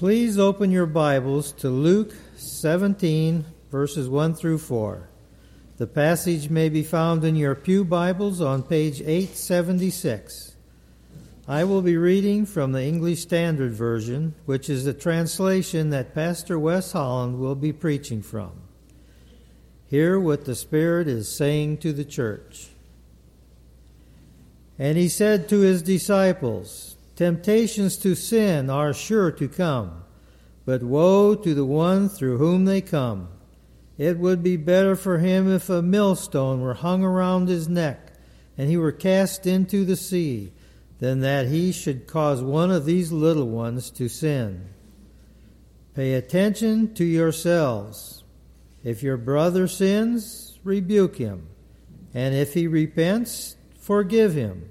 Please open your Bibles to Luke 17, verses 1 through 4. The passage may be found in your Pew Bibles on page 876. I will be reading from the English Standard Version, which is the translation that Pastor Wes Holland will be preaching from. Hear what the Spirit is saying to the church. And he said to his disciples, Temptations to sin are sure to come, but woe to the one through whom they come. It would be better for him if a millstone were hung around his neck and he were cast into the sea than that he should cause one of these little ones to sin. Pay attention to yourselves. If your brother sins, rebuke him, and if he repents, forgive him.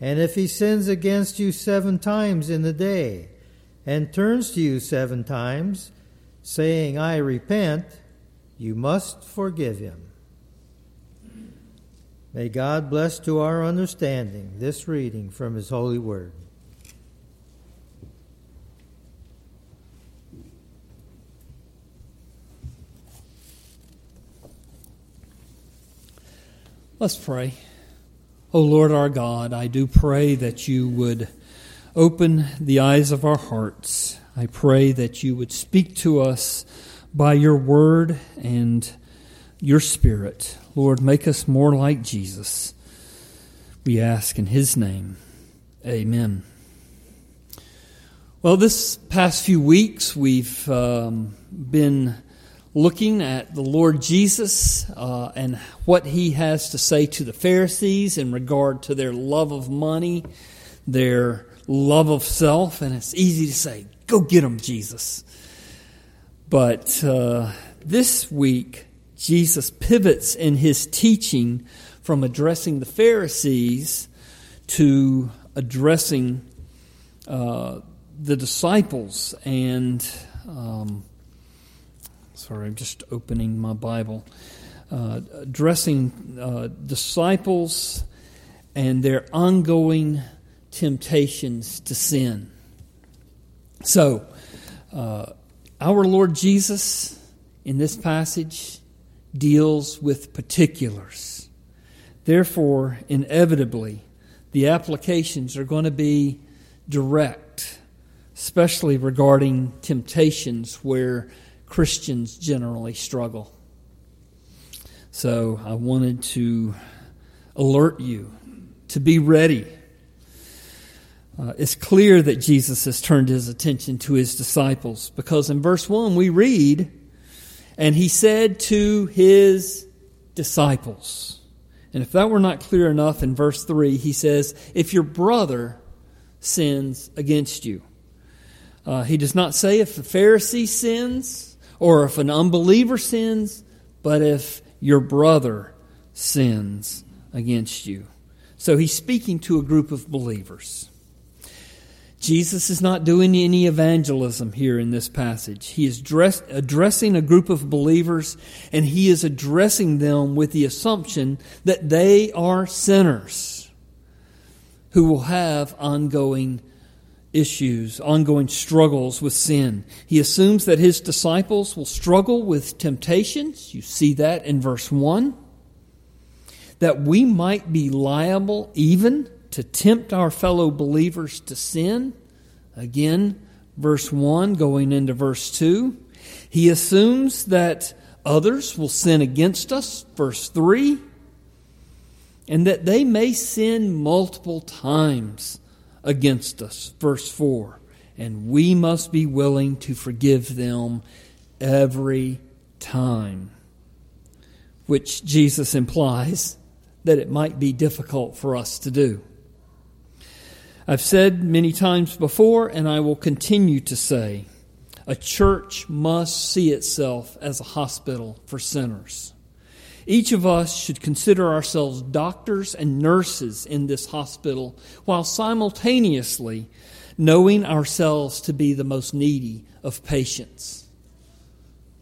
And if he sins against you seven times in the day, and turns to you seven times, saying, I repent, you must forgive him. May God bless to our understanding this reading from his holy word. Let's pray. O Lord our God, I do pray that you would open the eyes of our hearts. I pray that you would speak to us by your word and your spirit. Lord, make us more like Jesus. We ask in his name. Amen. Well, this past few weeks, we've um, been looking at the Lord Jesus uh, and what he has to say to the Pharisees in regard to their love of money, their love of self, and it's easy to say, go get them, Jesus. But uh, this week, Jesus pivots in his teaching from addressing the Pharisees to addressing uh, the disciples and um, Sorry, I'm just opening my Bible. Uh, addressing uh, disciples and their ongoing temptations to sin. So, uh, our Lord Jesus in this passage deals with particulars. Therefore, inevitably, the applications are going to be direct, especially regarding temptations where Christians generally struggle. So I wanted to alert you to be ready. Uh, it's clear that Jesus has turned his attention to his disciples because in verse 1 we read, and he said to his disciples. And if that were not clear enough in verse 3, he says, If your brother sins against you. Uh, he does not say if the Pharisee sins or if an unbeliever sins, but if your brother sins against you. So he's speaking to a group of believers. Jesus is not doing any evangelism here in this passage. He is dress, addressing a group of believers, and he is addressing them with the assumption that they are sinners who will have ongoing issues, ongoing struggles with sin. He assumes that his disciples will struggle with temptations. You see that in verse 1. That we might be liable even to tempt our fellow believers to sin. Again, verse 1 going into verse 2. He assumes that others will sin against us. Verse 3. And that they may sin multiple times against us. Verse 4 And we must be willing to forgive them every time. Which Jesus implies that it might be difficult for us to do. I've said many times before, and I will continue to say, a church must see itself as a hospital for sinners. Each of us should consider ourselves doctors and nurses in this hospital while simultaneously knowing ourselves to be the most needy of patients.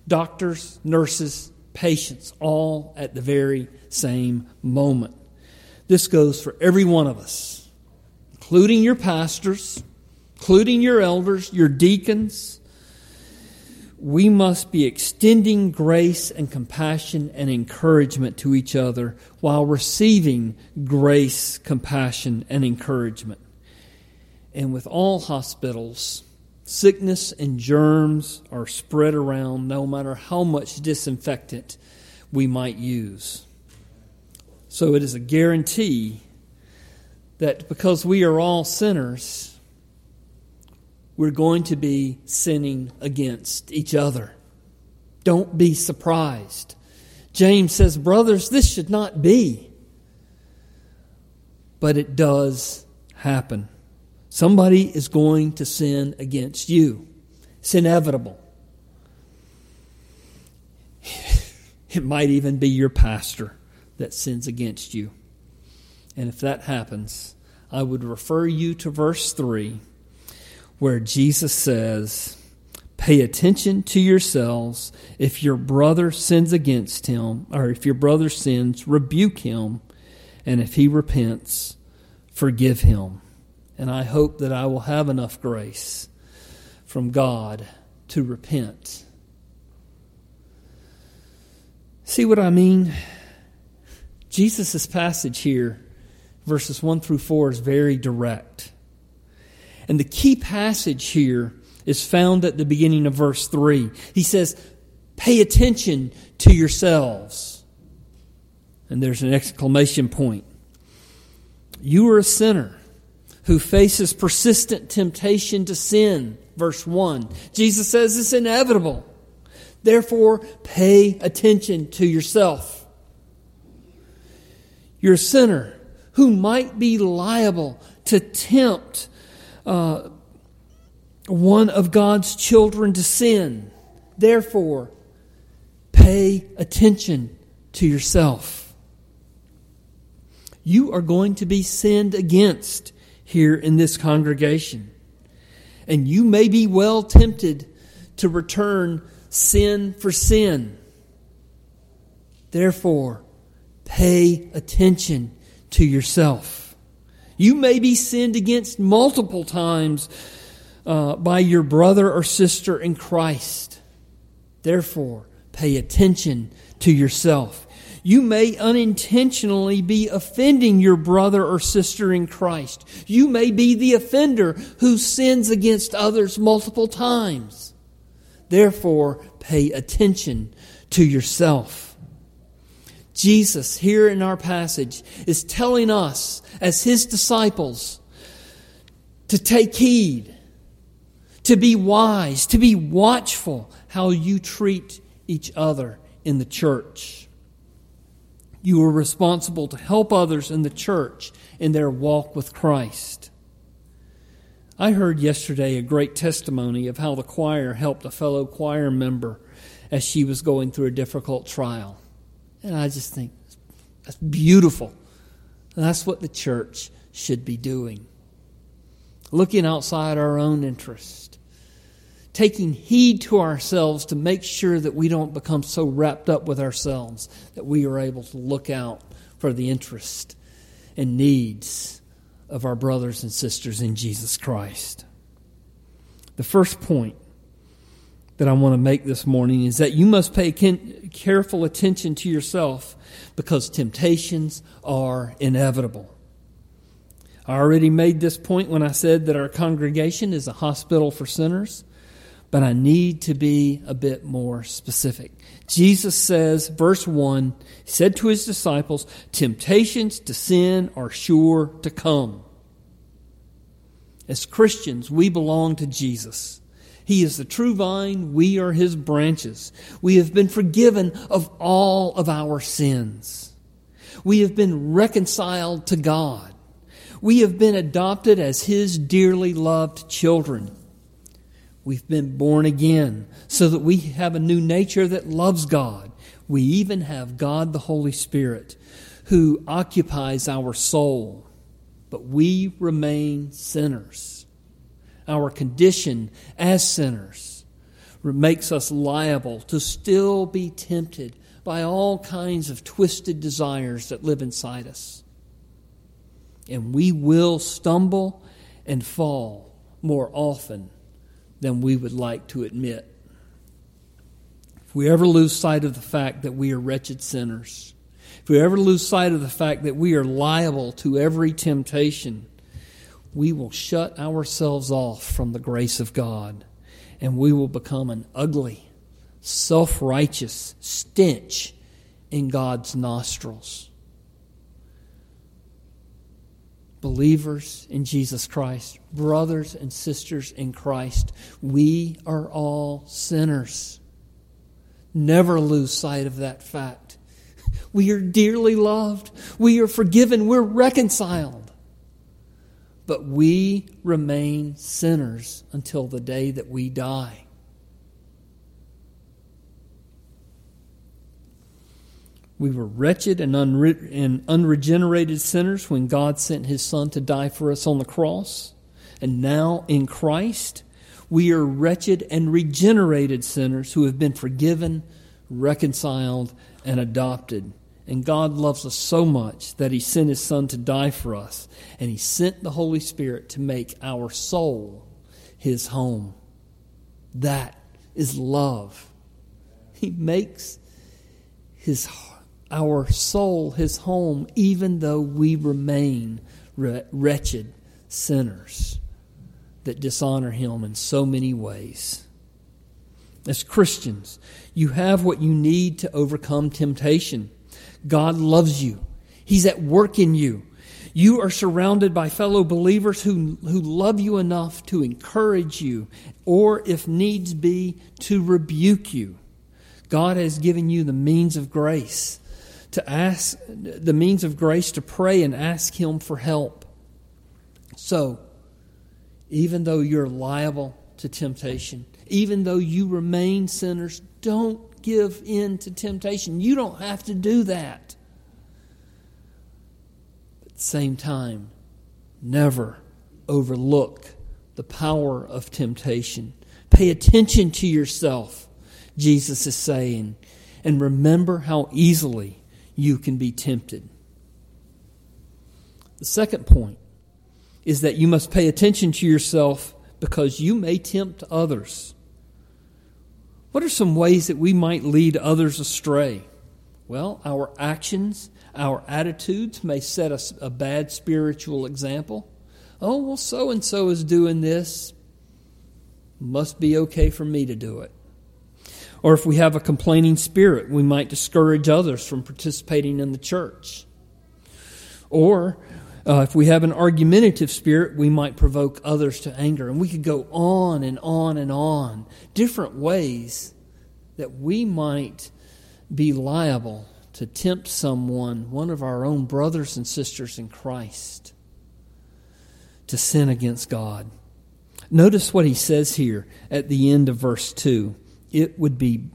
Doctors, nurses, patients, all at the very same moment. This goes for every one of us, including your pastors, including your elders, your deacons, we must be extending grace and compassion and encouragement to each other while receiving grace, compassion, and encouragement. And with all hospitals, sickness and germs are spread around no matter how much disinfectant we might use. So it is a guarantee that because we are all sinners, we're going to be sinning against each other. Don't be surprised. James says, Brothers, this should not be. But it does happen. Somebody is going to sin against you. It's inevitable. It might even be your pastor that sins against you. And if that happens, I would refer you to verse 3 where Jesus says, Pay attention to yourselves. If your brother sins against him, or if your brother sins, rebuke him. And if he repents, forgive him. And I hope that I will have enough grace from God to repent. See what I mean? Jesus' passage here, verses 1 through 4, is very direct. And the key passage here is found at the beginning of verse 3. He says, Pay attention to yourselves. And there's an exclamation point. You are a sinner who faces persistent temptation to sin. Verse 1. Jesus says it's inevitable. Therefore, pay attention to yourself. You're a sinner who might be liable to tempt uh, one of God's children to sin. Therefore, pay attention to yourself. You are going to be sinned against here in this congregation. And you may be well tempted to return sin for sin. Therefore, pay attention to yourself. You may be sinned against multiple times uh, by your brother or sister in Christ. Therefore, pay attention to yourself. You may unintentionally be offending your brother or sister in Christ. You may be the offender who sins against others multiple times. Therefore, pay attention to yourself. Jesus, here in our passage, is telling us as his disciples to take heed, to be wise, to be watchful how you treat each other in the church. You are responsible to help others in the church in their walk with Christ. I heard yesterday a great testimony of how the choir helped a fellow choir member as she was going through a difficult trial. And I just think that's beautiful. And that's what the church should be doing. Looking outside our own interest. Taking heed to ourselves to make sure that we don't become so wrapped up with ourselves that we are able to look out for the interest and needs of our brothers and sisters in Jesus Christ. The first point that I want to make this morning is that you must pay careful attention to yourself because temptations are inevitable. I already made this point when I said that our congregation is a hospital for sinners, but I need to be a bit more specific. Jesus says, verse 1, he said to his disciples, Temptations to sin are sure to come. As Christians, we belong to Jesus. He is the true vine, we are his branches. We have been forgiven of all of our sins. We have been reconciled to God. We have been adopted as his dearly loved children. We've been born again so that we have a new nature that loves God. We even have God the Holy Spirit who occupies our soul, but we remain sinners our condition as sinners makes us liable to still be tempted by all kinds of twisted desires that live inside us. And we will stumble and fall more often than we would like to admit. If we ever lose sight of the fact that we are wretched sinners, if we ever lose sight of the fact that we are liable to every temptation, we will shut ourselves off from the grace of God and we will become an ugly, self righteous stench in God's nostrils. Believers in Jesus Christ, brothers and sisters in Christ, we are all sinners. Never lose sight of that fact. We are dearly loved. We are forgiven. We're reconciled. But we remain sinners until the day that we die. We were wretched and, unre- and unregenerated sinners when God sent His Son to die for us on the cross. And now in Christ, we are wretched and regenerated sinners who have been forgiven, reconciled, and adopted. And God loves us so much that He sent His Son to die for us. And He sent the Holy Spirit to make our soul His home. That is love. He makes His our soul his home, even though we remain wretched sinners that dishonor him in so many ways. As Christians, you have what you need to overcome temptation. God loves you, He's at work in you. You are surrounded by fellow believers who, who love you enough to encourage you, or if needs be, to rebuke you. God has given you the means of grace to ask the means of grace to pray and ask Him for help. So, even though you're liable to temptation, even though you remain sinners, don't give in to temptation. You don't have to do that. But at the same time, never overlook the power of temptation. Pay attention to yourself, Jesus is saying, and remember how easily you can be tempted. The second point is that you must pay attention to yourself because you may tempt others. What are some ways that we might lead others astray? Well, our actions, our attitudes may set us a bad spiritual example. Oh, well, so and so is doing this. Must be okay for me to do it. Or if we have a complaining spirit, we might discourage others from participating in the church. Or uh, if we have an argumentative spirit, we might provoke others to anger. And we could go on and on and on, different ways that we might be liable to tempt someone, one of our own brothers and sisters in Christ, to sin against God. Notice what he says here at the end of verse 2 it would be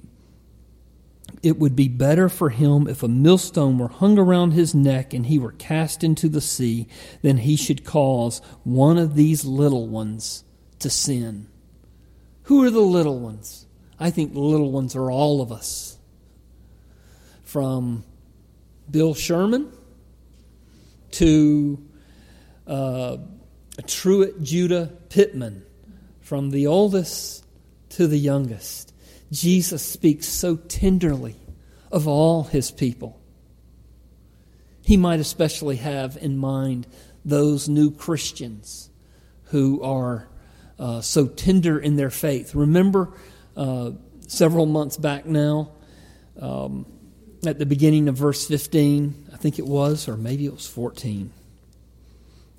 it would be better for him if a millstone were hung around his neck and he were cast into the sea than he should cause one of these little ones to sin. Who are the little ones? I think the little ones are all of us. From Bill Sherman to uh, Truett Judah Pittman, from the oldest to the youngest. Jesus speaks so tenderly of all his people. He might especially have in mind those new Christians who are uh, so tender in their faith. Remember, uh, several months back now, um, at the beginning of verse 15, I think it was, or maybe it was 14.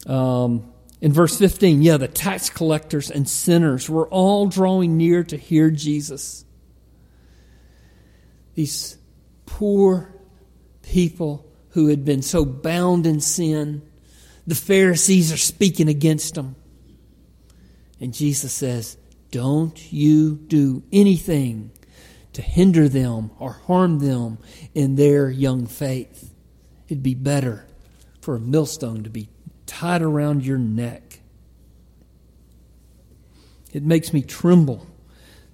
Um, in verse 15, yeah, the tax collectors and sinners were all drawing near to hear Jesus these poor people who had been so bound in sin. The Pharisees are speaking against them. And Jesus says, Don't you do anything to hinder them or harm them in their young faith. It'd be better for a millstone to be tied around your neck. It makes me tremble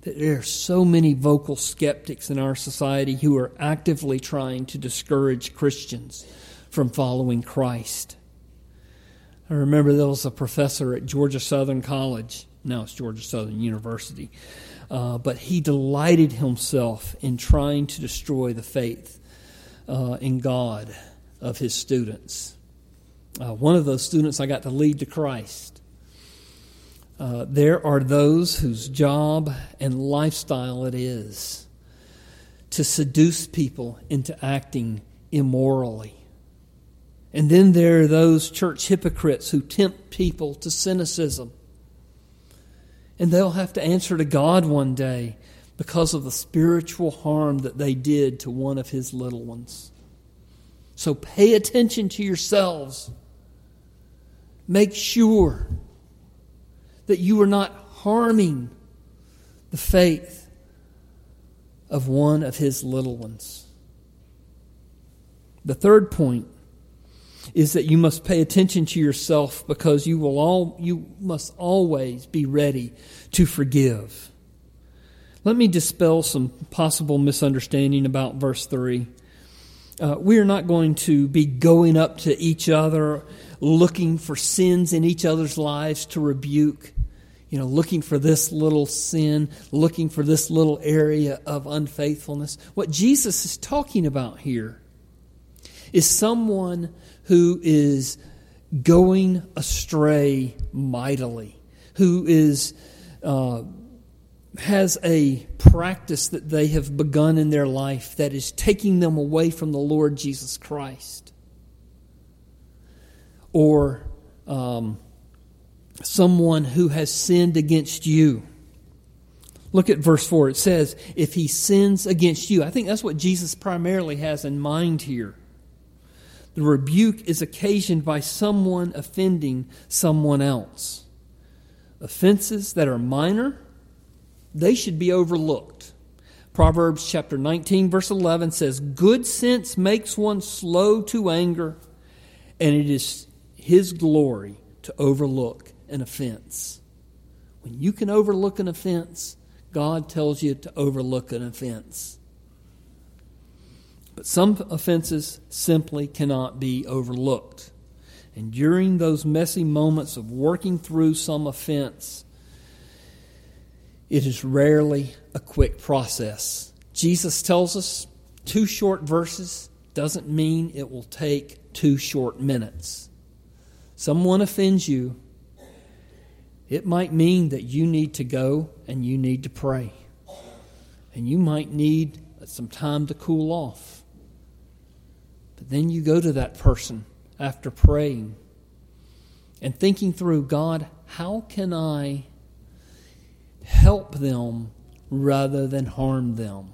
that there are so many vocal skeptics in our society who are actively trying to discourage Christians from following Christ. I remember there was a professor at Georgia Southern College. Now it's Georgia Southern University. Uh, but he delighted himself in trying to destroy the faith uh, in God of his students. Uh, one of those students I got to lead to Christ. Uh, there are those whose job and lifestyle it is to seduce people into acting immorally. And then there are those church hypocrites who tempt people to cynicism. And they'll have to answer to God one day because of the spiritual harm that they did to one of his little ones. So pay attention to yourselves. Make sure that you are not harming the faith of one of his little ones. The third point is that you must pay attention to yourself because you will all you must always be ready to forgive. Let me dispel some possible misunderstanding about verse 3. Uh, we are not going to be going up to each other looking for sins in each other's lives to rebuke you know, looking for this little sin, looking for this little area of unfaithfulness. What Jesus is talking about here is someone who is going astray mightily, who is uh, has a practice that they have begun in their life that is taking them away from the Lord Jesus Christ, or um, someone who has sinned against you. Look at verse 4. It says, if he sins against you. I think that's what Jesus primarily has in mind here. The rebuke is occasioned by someone offending someone else. Offenses that are minor, they should be overlooked. Proverbs chapter 19, verse 11 says, Good sense makes one slow to anger, and it is his glory to overlook an offense. When you can overlook an offense, God tells you to overlook an offense. But some offenses simply cannot be overlooked. And during those messy moments of working through some offense, it is rarely a quick process. Jesus tells us two short verses doesn't mean it will take two short minutes. Someone offends you, it might mean that you need to go and you need to pray. And you might need some time to cool off. But then you go to that person after praying and thinking through God, how can I help them rather than harm them?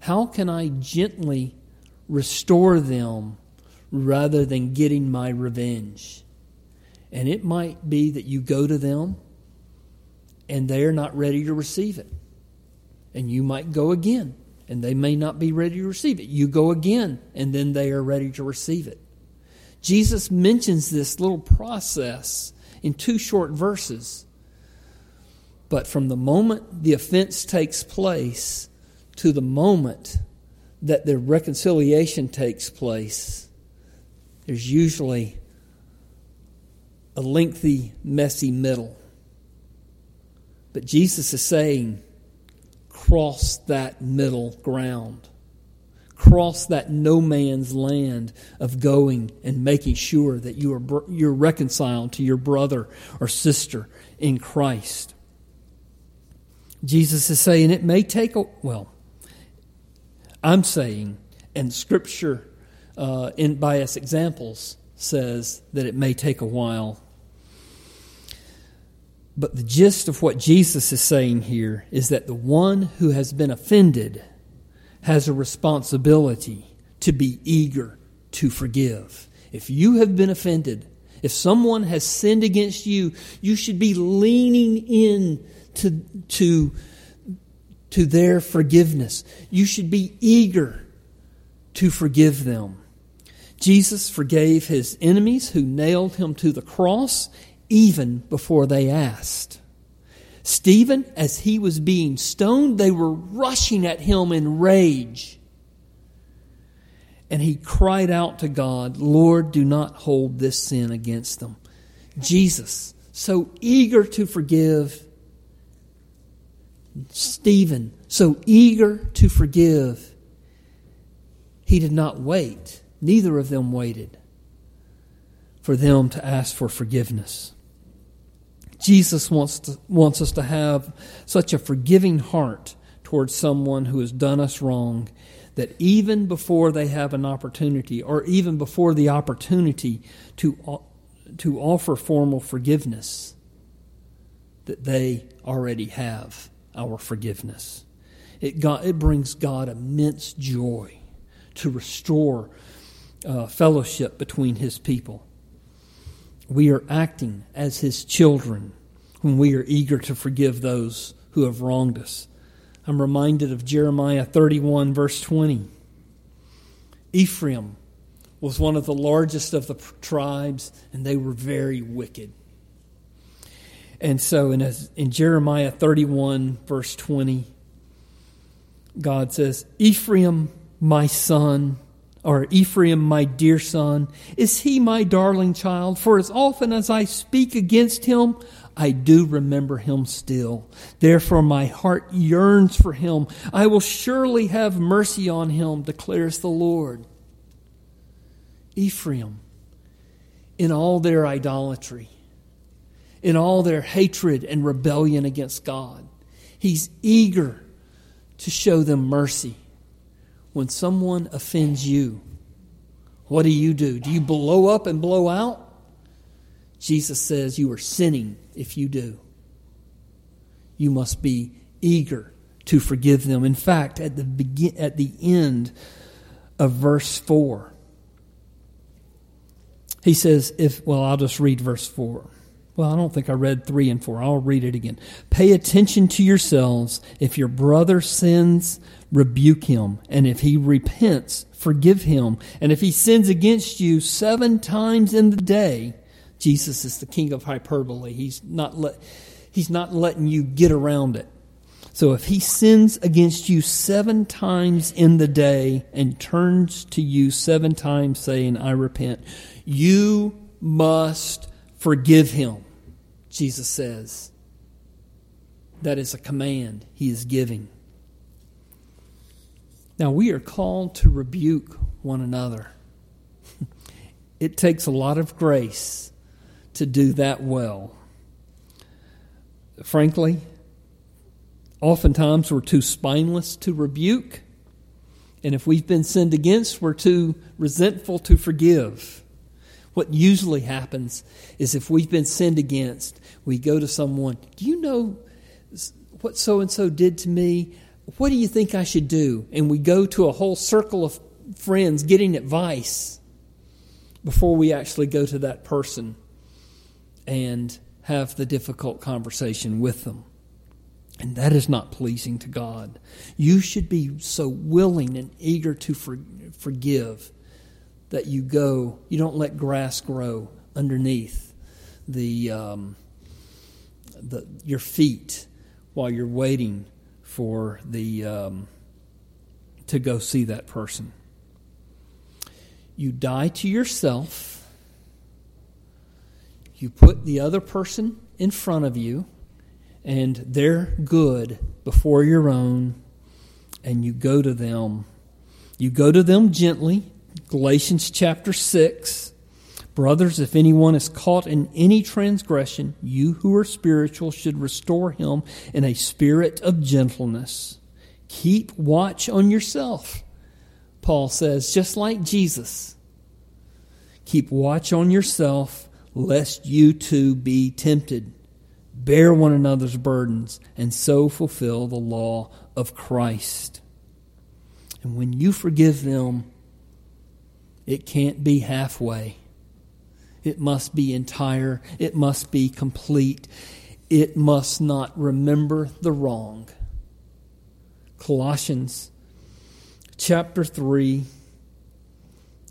How can I gently restore them rather than getting my revenge? And it might be that you go to them and they're not ready to receive it. And you might go again and they may not be ready to receive it. You go again and then they are ready to receive it. Jesus mentions this little process in two short verses. But from the moment the offense takes place to the moment that the reconciliation takes place, there's usually a lengthy, messy middle. But Jesus is saying, cross that middle ground. Cross that no man's land of going and making sure that you are you're reconciled to your brother or sister in Christ. Jesus is saying it may take a well. I'm saying, and Scripture, uh, in by its examples, says that it may take a while. But the gist of what Jesus is saying here is that the one who has been offended has a responsibility to be eager to forgive. If you have been offended, if someone has sinned against you, you should be leaning in to, to, to their forgiveness. You should be eager to forgive them. Jesus forgave his enemies who nailed him to the cross even before they asked. Stephen, as he was being stoned, they were rushing at him in rage. and he cried out to God, Lord, do not hold this sin against them. Jesus, so eager to forgive. Stephen, so eager to forgive. He did not wait. Neither of them waited for them to ask for forgiveness. Jesus wants, to, wants us to have such a forgiving heart towards someone who has done us wrong that even before they have an opportunity, or even before the opportunity to, to offer formal forgiveness, that they already have our forgiveness. It, got, it brings God immense joy to restore uh, fellowship between His people. We are acting as His children when we are eager to forgive those who have wronged us. I'm reminded of Jeremiah 31, verse 20. Ephraim was one of the largest of the tribes, and they were very wicked. And so in, in Jeremiah 31, verse 20, God says, Ephraim, my son, or Ephraim, my dear son, is he my darling child? For as often as I speak against him, I do remember him still. Therefore, my heart yearns for him. I will surely have mercy on him, declares the Lord. Ephraim, in all their idolatry, in all their hatred and rebellion against God, he's eager to show them mercy. When someone offends you, what do you do? Do you blow up and blow out? Jesus says you are sinning if you do. You must be eager to forgive them. In fact, at the begin, at the end of verse 4, he says, if, well, I'll just read verse 4. Well, I don't think I read 3 and 4. I'll read it again. Pay attention to yourselves. If your brother sins, rebuke him. And if he repents, forgive him. And if he sins against you seven times in the day, Jesus is the king of hyperbole. He's not, let, he's not letting you get around it. So if he sins against you seven times in the day and turns to you seven times saying, I repent, you must forgive him, Jesus says. That is a command he is giving. Now, we are called to rebuke one another. it takes a lot of grace to do that well. Frankly, oftentimes we're too spineless to rebuke. And if we've been sinned against, we're too resentful to forgive. What usually happens is if we've been sinned against, we go to someone, Do you know what so and so did to me? What do you think I should do? And we go to a whole circle of friends getting advice before we actually go to that person and have the difficult conversation with them. And that is not pleasing to God. You should be so willing and eager to for, forgive that you go, you don't let grass grow underneath the, um, the your feet while you're waiting for the um, to go see that person. You die to yourself you put the other person in front of you and they're good before your own, and you go to them. You go to them gently. Galatians chapter 6. Brothers, if anyone is caught in any transgression, you who are spiritual should restore him in a spirit of gentleness. Keep watch on yourself, Paul says, just like Jesus. Keep watch on yourself lest you too be tempted. Bear one another's burdens, and so fulfill the law of Christ. And when you forgive them, it can't be halfway. It must be entire. It must be complete. It must not remember the wrong. Colossians chapter 3,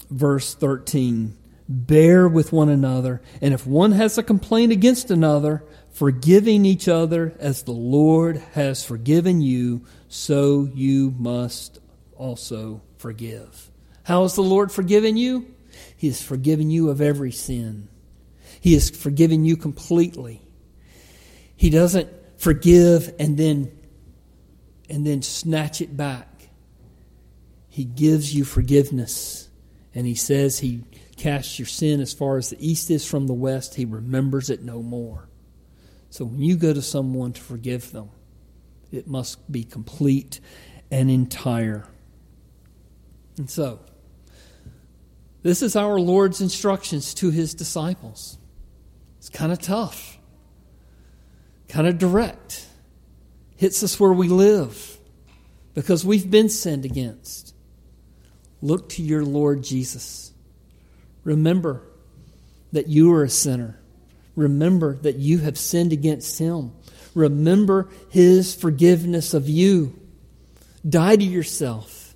verse 13 bear with one another, and if one has a complaint against another, forgiving each other as the Lord has forgiven you, so you must also forgive. How has the Lord forgiven you? He has forgiven you of every sin. He has forgiven you completely. He doesn't forgive and then and then snatch it back. He gives you forgiveness and he says he casts your sin as far as the east is from the west. He remembers it no more. So when you go to someone to forgive them, it must be complete and entire. And so, this is our Lord's instructions to his disciples. It's kind of tough, kind of direct, hits us where we live because we've been sinned against. Look to your Lord Jesus. Remember that you are a sinner. Remember that you have sinned against him. Remember his forgiveness of you. Die to yourself.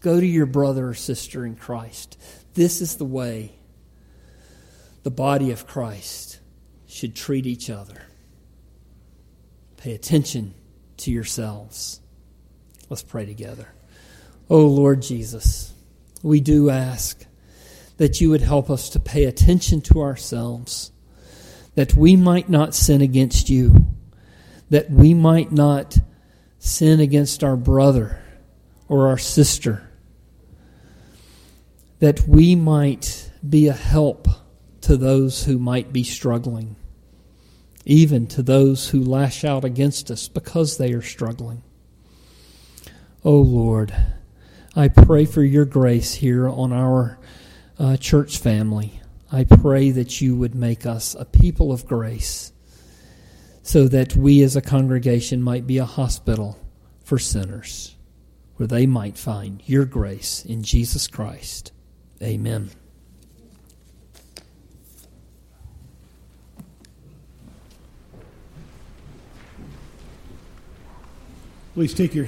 Go to your brother or sister in Christ. This is the way the body of Christ should treat each other. Pay attention to yourselves. Let's pray together. Oh Lord Jesus, we do ask that you would help us to pay attention to ourselves, that we might not sin against you, that we might not sin against our brother or our sister, that we might be a help to those who might be struggling, even to those who lash out against us because they are struggling. Oh Lord, I pray for your grace here on our uh, church family. I pray that you would make us a people of grace so that we as a congregation might be a hospital for sinners where they might find your grace in Jesus Christ. Amen. Please take your